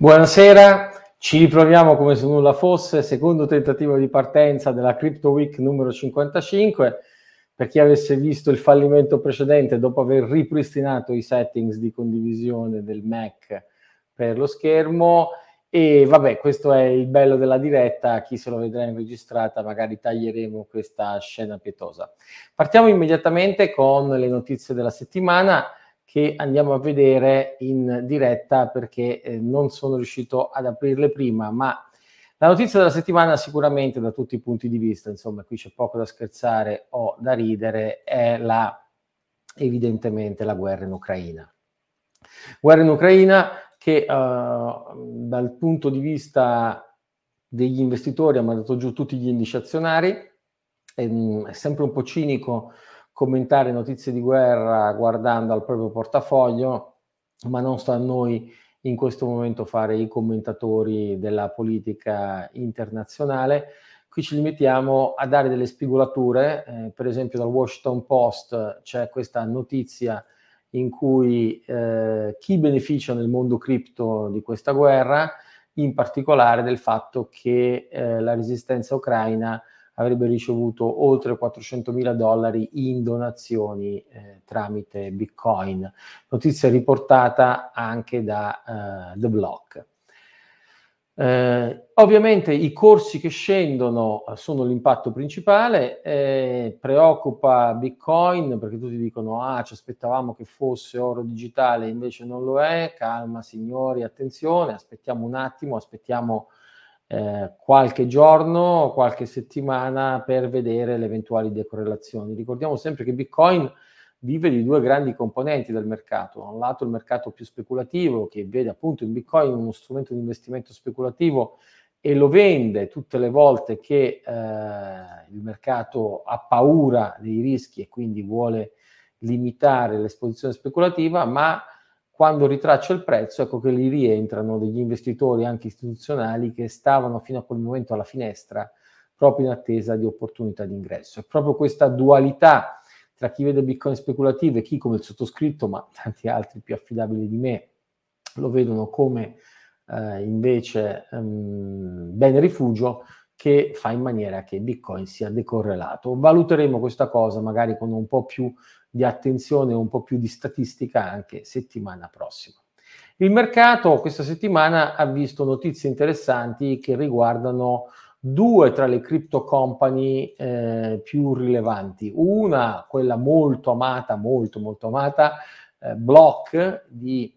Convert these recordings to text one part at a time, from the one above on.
Buonasera, ci riproviamo come se nulla fosse, secondo tentativo di partenza della Crypto Week numero 55. Per chi avesse visto il fallimento precedente, dopo aver ripristinato i settings di condivisione del Mac per lo schermo, e vabbè, questo è il bello della diretta, chi se lo vedrà in registrata magari taglieremo questa scena pietosa. Partiamo immediatamente con le notizie della settimana che andiamo a vedere in diretta perché eh, non sono riuscito ad aprirle prima, ma la notizia della settimana sicuramente da tutti i punti di vista, insomma qui c'è poco da scherzare o da ridere, è la, evidentemente la guerra in Ucraina. Guerra in Ucraina che uh, dal punto di vista degli investitori ha mandato giù tutti gli indici azionari, è, è sempre un po' cinico commentare notizie di guerra guardando al proprio portafoglio, ma non sta a noi in questo momento fare i commentatori della politica internazionale. Qui ci limitiamo a dare delle spigolature, eh, per esempio dal Washington Post c'è questa notizia in cui eh, chi beneficia nel mondo cripto di questa guerra, in particolare del fatto che eh, la resistenza ucraina avrebbe ricevuto oltre 400 mila dollari in donazioni eh, tramite Bitcoin. Notizia riportata anche da uh, The Block. Eh, ovviamente i corsi che scendono eh, sono l'impatto principale, eh, preoccupa Bitcoin perché tutti dicono ah ci aspettavamo che fosse oro digitale, invece non lo è, calma signori, attenzione, aspettiamo un attimo, aspettiamo eh, qualche giorno, qualche settimana per vedere le eventuali decorrelazioni. Ricordiamo sempre che Bitcoin vive di due grandi componenti del mercato. Da un lato il mercato più speculativo che vede appunto in Bitcoin uno strumento di investimento speculativo e lo vende tutte le volte che eh, il mercato ha paura dei rischi e quindi vuole limitare l'esposizione speculativa, ma quando ritraccia il prezzo, ecco che lì rientrano degli investitori anche istituzionali che stavano fino a quel momento alla finestra proprio in attesa di opportunità di ingresso. È proprio questa dualità tra chi vede Bitcoin speculativo e chi come il sottoscritto, ma tanti altri più affidabili di me, lo vedono come eh, invece um, bene rifugio, che fa in maniera che Bitcoin sia decorrelato. Valuteremo questa cosa magari con un po' più di attenzione, un po' più di statistica anche settimana prossima. Il mercato questa settimana ha visto notizie interessanti che riguardano due tra le crypto company eh, più rilevanti. Una, quella molto amata, molto molto amata, eh, Block di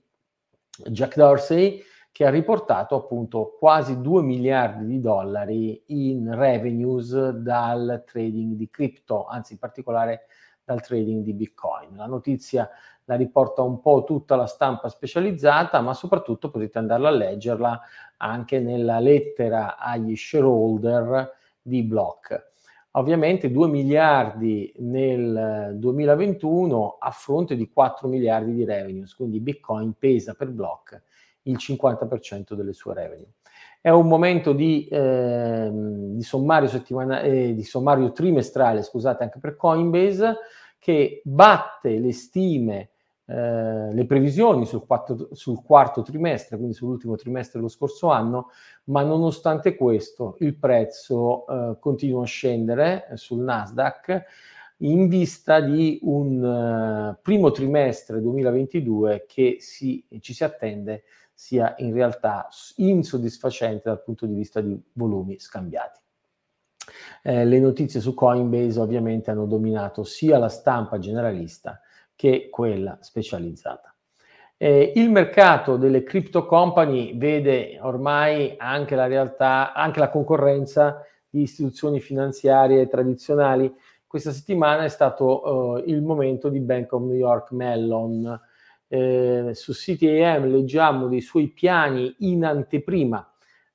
Jack Dorsey, che ha riportato appunto quasi 2 miliardi di dollari in revenues dal trading di cripto, anzi in particolare dal trading di Bitcoin. La notizia la riporta un po' tutta la stampa specializzata, ma soprattutto potete andarla a leggerla anche nella lettera agli shareholder di Block. Ovviamente 2 miliardi nel 2021 a fronte di 4 miliardi di revenues, quindi Bitcoin pesa per Block il 50% delle sue revenue. È un momento di, eh, di, sommario, eh, di sommario trimestrale, scusate, anche per Coinbase, che batte le stime, eh, le previsioni sul, quattro, sul quarto trimestre, quindi sull'ultimo trimestre dello scorso anno, ma nonostante questo il prezzo eh, continua a scendere sul Nasdaq in vista di un uh, primo trimestre 2022 che si, ci si attende sia in realtà insoddisfacente dal punto di vista di volumi scambiati. Eh, le notizie su Coinbase ovviamente hanno dominato sia la stampa generalista che quella specializzata. Eh, il mercato delle crypto company vede ormai anche la realtà, anche la concorrenza di istituzioni finanziarie tradizionali. Questa settimana è stato eh, il momento di Bank of New York Mellon, eh, su CTAM leggiamo dei suoi piani in anteprima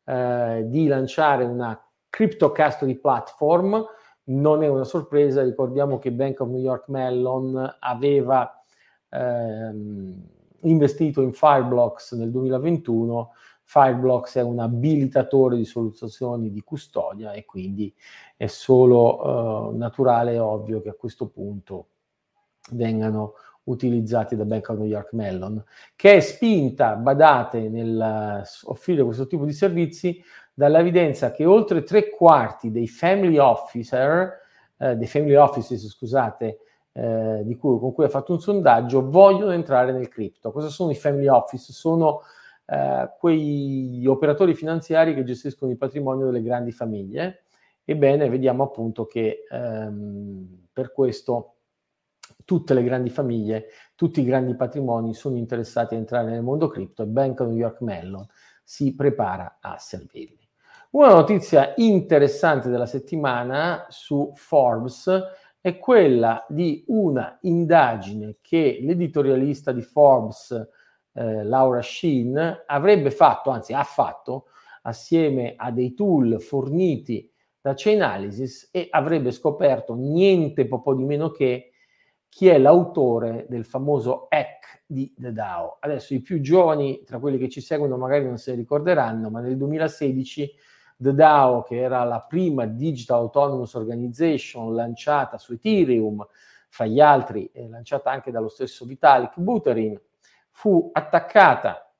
eh, di lanciare una crypto custody platform. Non è una sorpresa, ricordiamo che Bank of New York Mellon aveva ehm, investito in Fireblocks nel 2021. Fireblocks è un abilitatore di soluzioni di custodia e quindi è solo eh, naturale e ovvio che a questo punto vengano utilizzati da Bank of New York Mellon, che è spinta, badate, nell'offrire questo tipo di servizi dall'evidenza che oltre tre quarti dei family officer, eh, dei family offices, scusate, eh, cui, con cui ha fatto un sondaggio, vogliono entrare nel cripto. Cosa sono i family office? Sono eh, quegli operatori finanziari che gestiscono il patrimonio delle grandi famiglie. Ebbene, vediamo appunto che ehm, per questo tutte le grandi famiglie, tutti i grandi patrimoni sono interessati a entrare nel mondo cripto e Bank of New York Mellon si prepara a servirli. Una notizia interessante della settimana su Forbes è quella di una indagine che l'editorialista di Forbes, eh, Laura Sheen, avrebbe fatto, anzi ha fatto, assieme a dei tool forniti da Chainalysis e avrebbe scoperto niente po' di meno che chi è l'autore del famoso hack di The DAO. Adesso i più giovani tra quelli che ci seguono magari non se ne ricorderanno, ma nel 2016 The DAO, che era la prima Digital Autonomous Organization lanciata su Ethereum, fra gli altri eh, lanciata anche dallo stesso Vitalik Buterin, fu attaccata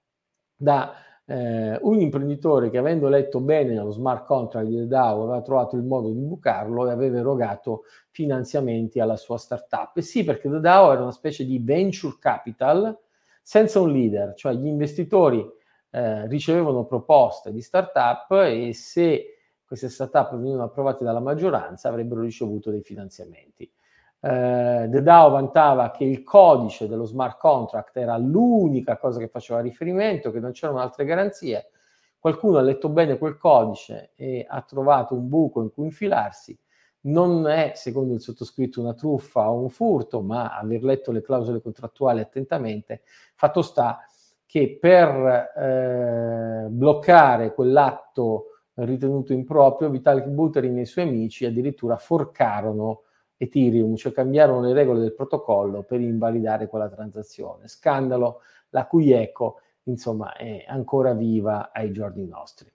da eh, un imprenditore che avendo letto bene lo smart contract di DAO aveva trovato il modo di bucarlo e aveva erogato finanziamenti alla sua startup. E sì, perché The DAO era una specie di venture capital senza un leader, cioè gli investitori eh, ricevevano proposte di startup e se queste startup venivano approvate dalla maggioranza avrebbero ricevuto dei finanziamenti. Uh, The DAO vantava che il codice dello smart contract era l'unica cosa che faceva riferimento, che non c'erano altre garanzie. Qualcuno ha letto bene quel codice e ha trovato un buco in cui infilarsi. Non è, secondo il sottoscritto, una truffa o un furto, ma aver letto le clausole contrattuali attentamente. Fatto sta che per eh, bloccare quell'atto ritenuto improprio, Vitalik Buterin e i suoi amici addirittura forcarono Ethereum, cioè cambiarono le regole del protocollo per invalidare quella transazione. Scandalo la cui eco, insomma, è ancora viva ai giorni nostri.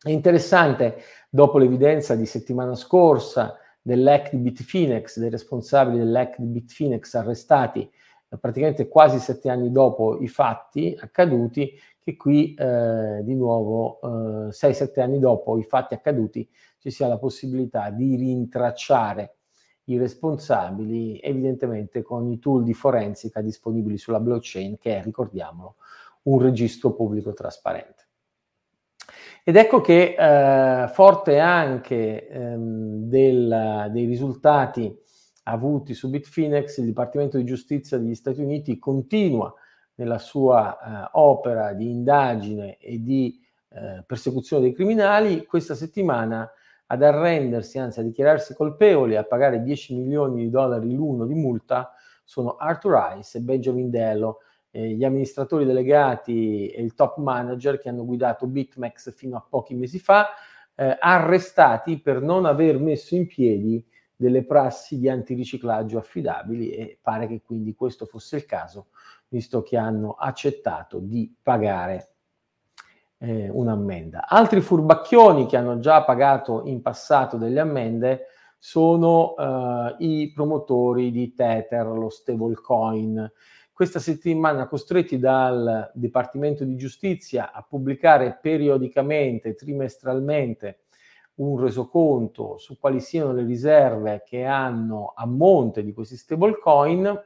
È interessante, dopo l'evidenza di settimana scorsa dell'hack di Bitfinex, dei responsabili dell'hack di Bitfinex arrestati eh, praticamente quasi sette anni dopo i fatti accaduti, che qui eh, di nuovo, eh, sei, sette anni dopo i fatti accaduti, ci sia la possibilità di rintracciare i responsabili, evidentemente con i tool di forensica disponibili sulla blockchain, che è, ricordiamolo, un registro pubblico trasparente. Ed ecco che eh, forte anche ehm, del, dei risultati avuti su Bitfinex, il Dipartimento di Giustizia degli Stati Uniti continua nella sua eh, opera di indagine e di eh, persecuzione dei criminali. Questa settimana ad arrendersi, anzi a dichiararsi colpevoli, a pagare 10 milioni di dollari l'uno di multa, sono Arthur Rice e Benjamin Dello, eh, gli amministratori delegati e il top manager che hanno guidato BitMEX fino a pochi mesi fa, eh, arrestati per non aver messo in piedi delle prassi di antiriciclaggio affidabili e pare che quindi questo fosse il caso, visto che hanno accettato di pagare eh, un'ammenda. Altri furbacchioni che hanno già pagato in passato delle ammende sono eh, i promotori di Tether, lo stablecoin. Questa settimana costretti dal Dipartimento di Giustizia a pubblicare periodicamente, trimestralmente, un resoconto su quali siano le riserve che hanno a monte di questi stablecoin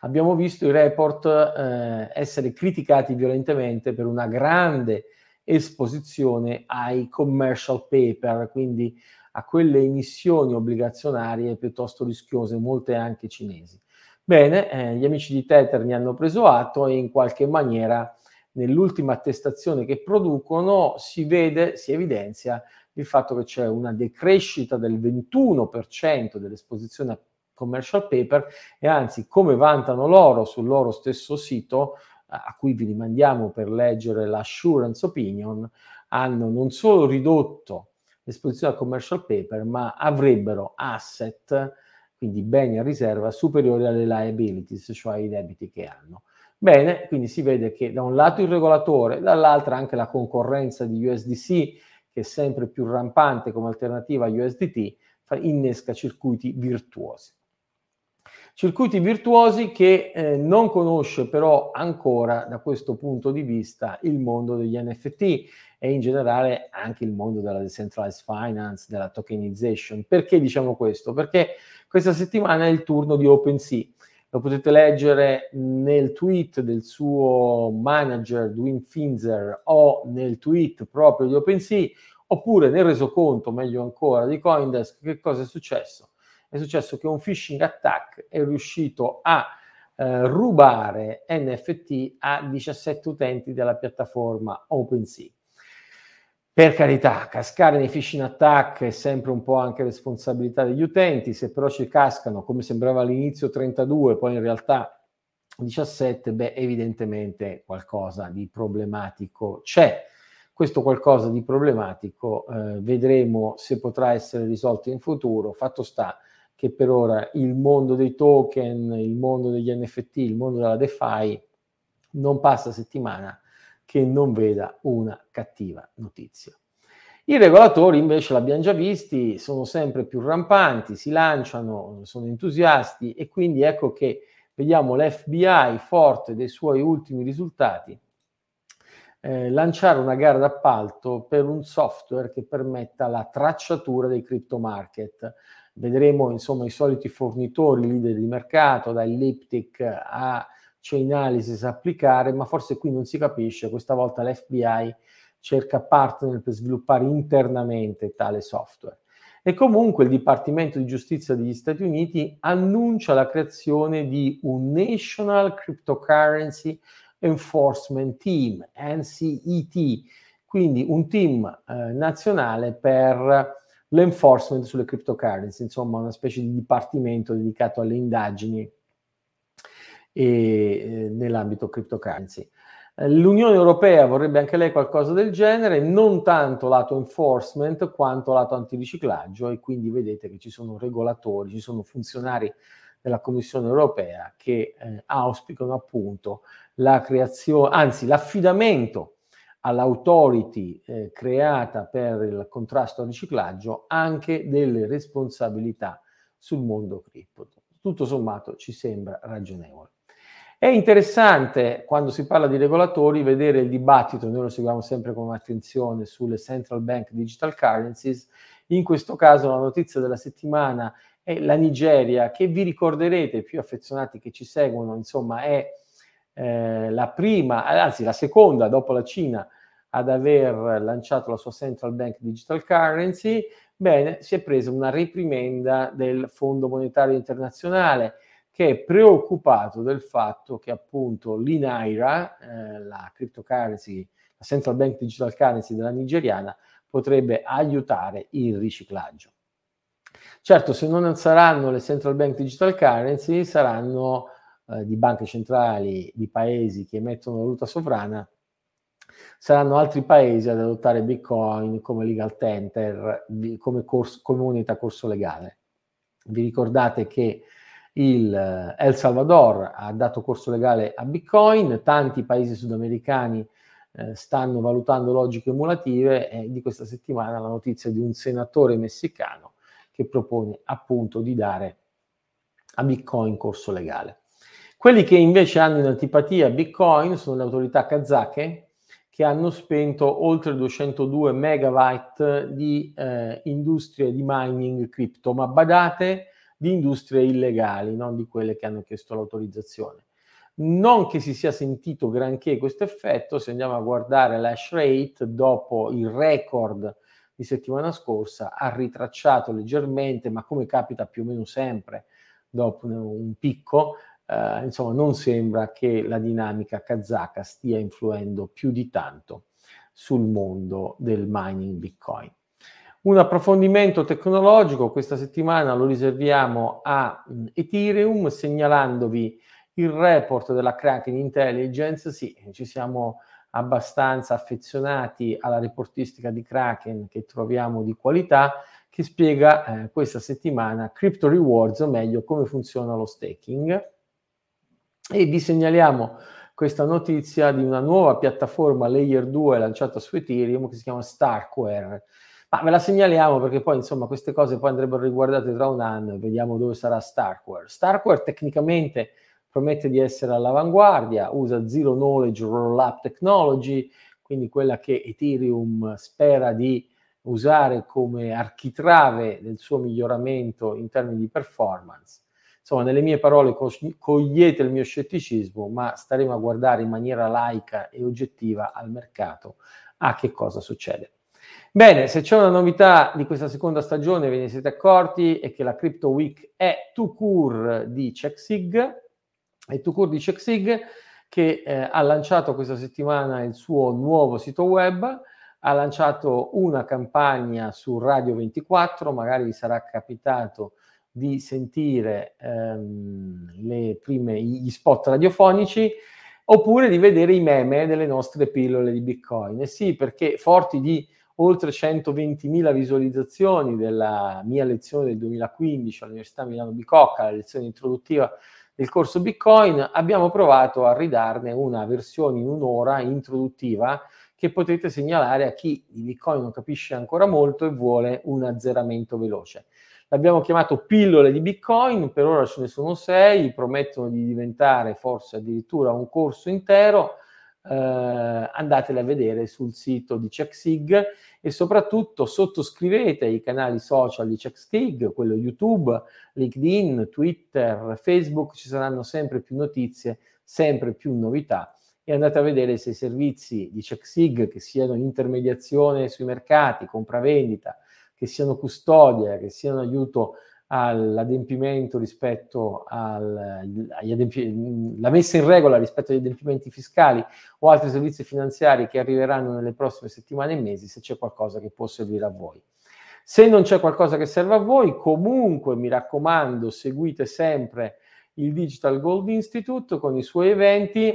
abbiamo visto i report eh, essere criticati violentemente per una grande esposizione ai commercial paper, quindi a quelle emissioni obbligazionarie piuttosto rischiose, molte anche cinesi. Bene, eh, gli amici di Tether ne hanno preso atto e in qualche maniera nell'ultima attestazione che producono si vede, si evidenzia il fatto che c'è una decrescita del 21% dell'esposizione a commercial paper e anzi come vantano loro sul loro stesso sito a cui vi rimandiamo per leggere l'assurance opinion hanno non solo ridotto l'esposizione al commercial paper ma avrebbero asset quindi beni a riserva superiori alle liabilities cioè ai debiti che hanno. Bene quindi si vede che da un lato il regolatore dall'altro anche la concorrenza di USDC che è sempre più rampante come alternativa a USDT innesca circuiti virtuosi Circuiti virtuosi che eh, non conosce però ancora da questo punto di vista il mondo degli NFT e in generale anche il mondo della decentralized finance, della tokenization. Perché diciamo questo? Perché questa settimana è il turno di OpenSea. Lo potete leggere nel tweet del suo manager Dwin Finzer o nel tweet proprio di OpenSea oppure nel resoconto, meglio ancora, di Coindesk. Che cosa è successo? È successo che un phishing attack è riuscito a eh, rubare NFT a 17 utenti della piattaforma OpenSea. Per carità, cascare nei phishing attack è sempre un po' anche responsabilità degli utenti, se però ci cascano, come sembrava all'inizio 32, poi in realtà 17, beh, evidentemente qualcosa di problematico c'è. Questo qualcosa di problematico eh, vedremo se potrà essere risolto in futuro. Fatto sta che per ora il mondo dei token, il mondo degli NFT, il mondo della DeFi non passa settimana che non veda una cattiva notizia. I regolatori invece l'abbiamo già visti, sono sempre più rampanti, si lanciano, sono entusiasti e quindi ecco che vediamo l'FBI forte dei suoi ultimi risultati eh, lanciare una gara d'appalto per un software che permetta la tracciatura dei crypto market vedremo insomma i soliti fornitori leader di mercato, da Elliptic a Chainalysis applicare, ma forse qui non si capisce, questa volta l'FBI cerca partner per sviluppare internamente tale software. E comunque il Dipartimento di Giustizia degli Stati Uniti annuncia la creazione di un National Cryptocurrency Enforcement Team, NCET, quindi un team eh, nazionale per l'enforcement sulle cryptocurrency, insomma una specie di dipartimento dedicato alle indagini e, eh, nell'ambito cryptocurrency. Eh, L'Unione Europea vorrebbe anche lei qualcosa del genere, non tanto lato enforcement quanto lato antiriciclaggio e quindi vedete che ci sono regolatori, ci sono funzionari della Commissione Europea che eh, auspicano appunto la creazione, anzi l'affidamento all'autority eh, creata per il contrasto al riciclaggio anche delle responsabilità sul mondo cripto. Tutto sommato ci sembra ragionevole. È interessante quando si parla di regolatori vedere il dibattito, noi lo seguiamo sempre con attenzione sulle central bank digital currencies, in questo caso la notizia della settimana è la Nigeria, che vi ricorderete, più affezionati che ci seguono, insomma è eh, la prima, anzi la seconda dopo la Cina ad aver lanciato la sua central bank digital currency, bene, si è presa una reprimenda del Fondo Monetario Internazionale che è preoccupato del fatto che appunto l'INAIRA, eh, la cryptocurrency, la central bank digital currency della nigeriana, potrebbe aiutare il riciclaggio. Certo, se non saranno le central bank digital currency, saranno eh, di banche centrali di paesi che emettono valuta sovrana, saranno altri paesi ad adottare Bitcoin come legal tender, come, corso, come moneta corso legale. Vi ricordate che il eh, El Salvador ha dato corso legale a Bitcoin, tanti paesi sudamericani eh, stanno valutando logiche emulative e di questa settimana la notizia di un senatore messicano che propone appunto di dare a Bitcoin corso legale. Quelli che invece hanno in antipatia Bitcoin sono le autorità kazake che hanno spento oltre 202 megawatt di eh, industrie di mining cripto, ma badate di industrie illegali, non di quelle che hanno chiesto l'autorizzazione. Non che si sia sentito granché questo effetto, se andiamo a guardare l'hash rate, dopo il record di settimana scorsa, ha ritracciato leggermente, ma come capita più o meno sempre dopo un picco, eh, insomma non sembra che la dinamica kazaka stia influendo più di tanto sul mondo del mining Bitcoin. Un approfondimento tecnologico questa settimana lo riserviamo a mh, Ethereum segnalandovi il report della Kraken Intelligence. Sì, ci siamo abbastanza affezionati alla reportistica di Kraken che troviamo di qualità, che spiega eh, questa settimana Crypto Rewards, o meglio come funziona lo staking. E vi segnaliamo questa notizia di una nuova piattaforma Layer 2 lanciata su Ethereum che si chiama Starkware. Ma ve la segnaliamo perché poi insomma queste cose poi andrebbero riguardate tra un anno e vediamo dove sarà Starkware. Starkware tecnicamente promette di essere all'avanguardia, usa Zero Knowledge Rollup Technology, quindi quella che Ethereum spera di usare come architrave del suo miglioramento in termini di performance. Insomma, nelle mie parole cogliete il mio scetticismo, ma staremo a guardare in maniera laica e oggettiva al mercato a che cosa succede. Bene, se c'è una novità di questa seconda stagione, ve ne siete accorti, è che la Crypto Week è Tucur di CheckSig, è Tucur di CheckSig che eh, ha lanciato questa settimana il suo nuovo sito web, ha lanciato una campagna su Radio 24, magari vi sarà capitato di sentire ehm, prime, gli spot radiofonici oppure di vedere i meme delle nostre pillole di Bitcoin. E sì, perché forti di oltre 120.000 visualizzazioni della mia lezione del 2015 all'Università Milano Bicocca, la lezione introduttiva del corso Bitcoin, abbiamo provato a ridarne una versione in un'ora introduttiva che potete segnalare a chi di Bitcoin non capisce ancora molto e vuole un azzeramento veloce. L'abbiamo chiamato pillole di Bitcoin, per ora ce ne sono sei, promettono di diventare forse addirittura un corso intero. Eh, andatele a vedere sul sito di CheckSig e soprattutto sottoscrivete i canali social di CheckSig, quello YouTube, LinkedIn, Twitter, Facebook, ci saranno sempre più notizie, sempre più novità e andate a vedere se i servizi di CheckSig, che siano intermediazione sui mercati, compravendita, che siano custodia, che siano aiuto all'adempimento rispetto al, adempi- la messa in regola rispetto agli adempimenti fiscali o altri servizi finanziari che arriveranno nelle prossime settimane e mesi, se c'è qualcosa che può servire a voi. Se non c'è qualcosa che serve a voi, comunque mi raccomando, seguite sempre il Digital Gold Institute con i suoi eventi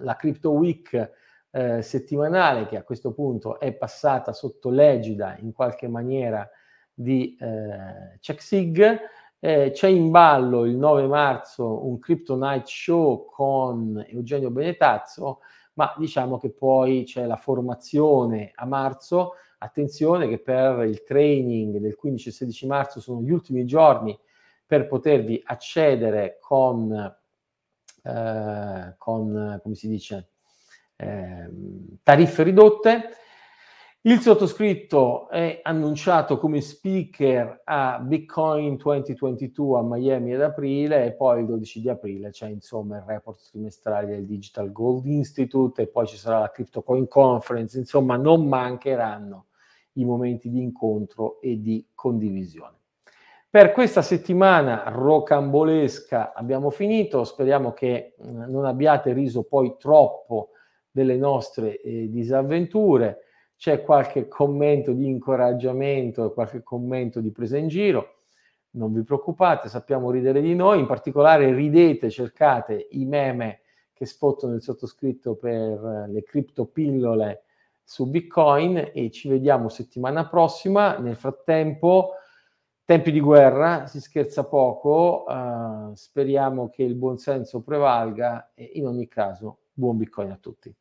la Crypto Week eh, settimanale che a questo punto è passata sotto l'egida in qualche maniera di eh, CheckSig. Eh, c'è in ballo il 9 marzo un Crypto Night Show con Eugenio Benetazzo, ma diciamo che poi c'è la formazione a marzo. Attenzione che per il training del 15 e 16 marzo sono gli ultimi giorni per potervi accedere con eh, con, come si dice, eh, tariffe ridotte. Il sottoscritto è annunciato come speaker a Bitcoin 2022 a Miami ad aprile e poi il 12 di aprile c'è insomma il report trimestrale del Digital Gold Institute e poi ci sarà la Crypto Coin Conference, insomma non mancheranno i momenti di incontro e di condivisione. Per questa settimana rocambolesca abbiamo finito, speriamo che mm, non abbiate riso poi troppo delle nostre eh, disavventure, c'è qualche commento di incoraggiamento e qualche commento di presa in giro, non vi preoccupate, sappiamo ridere di noi, in particolare ridete, cercate i meme che sfottano il sottoscritto per le criptopillole su Bitcoin e ci vediamo settimana prossima. Nel frattempo tempi di guerra, si scherza poco, uh, speriamo che il buonsenso prevalga e in ogni caso buon Bitcoin a tutti.